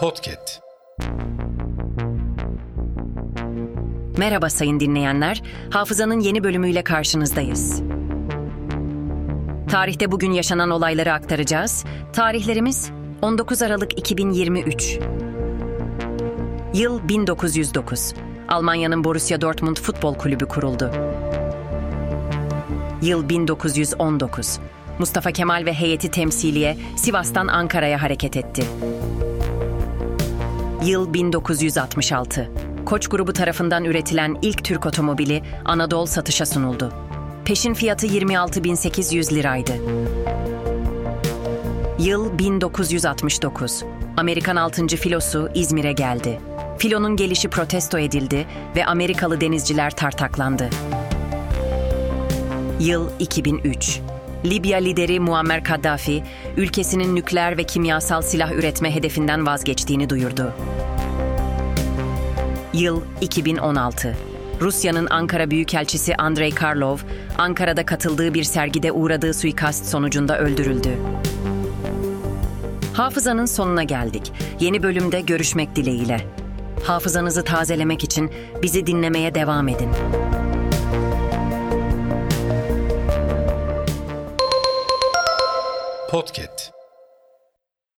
Podcast. Merhaba sayın dinleyenler. Hafızanın yeni bölümüyle karşınızdayız. Tarihte bugün yaşanan olayları aktaracağız. Tarihlerimiz 19 Aralık 2023. Yıl 1909. Almanya'nın Borussia Dortmund Futbol Kulübü kuruldu. Yıl 1919. Mustafa Kemal ve heyeti temsiliye Sivas'tan Ankara'ya hareket etti. Yıl 1966. Koç grubu tarafından üretilen ilk Türk otomobili Anadolu satışa sunuldu. Peşin fiyatı 26.800 liraydı. Yıl 1969. Amerikan 6. filosu İzmir'e geldi. Filonun gelişi protesto edildi ve Amerikalı denizciler tartaklandı. Yıl 2003. Libya lideri Muammer Kaddafi, ülkesinin nükleer ve kimyasal silah üretme hedefinden vazgeçtiğini duyurdu. Yıl 2016. Rusya'nın Ankara Büyükelçisi Andrei Karlov, Ankara'da katıldığı bir sergide uğradığı suikast sonucunda öldürüldü. Hafızanın sonuna geldik. Yeni bölümde görüşmek dileğiyle. Hafızanızı tazelemek için bizi dinlemeye devam edin. Podcast.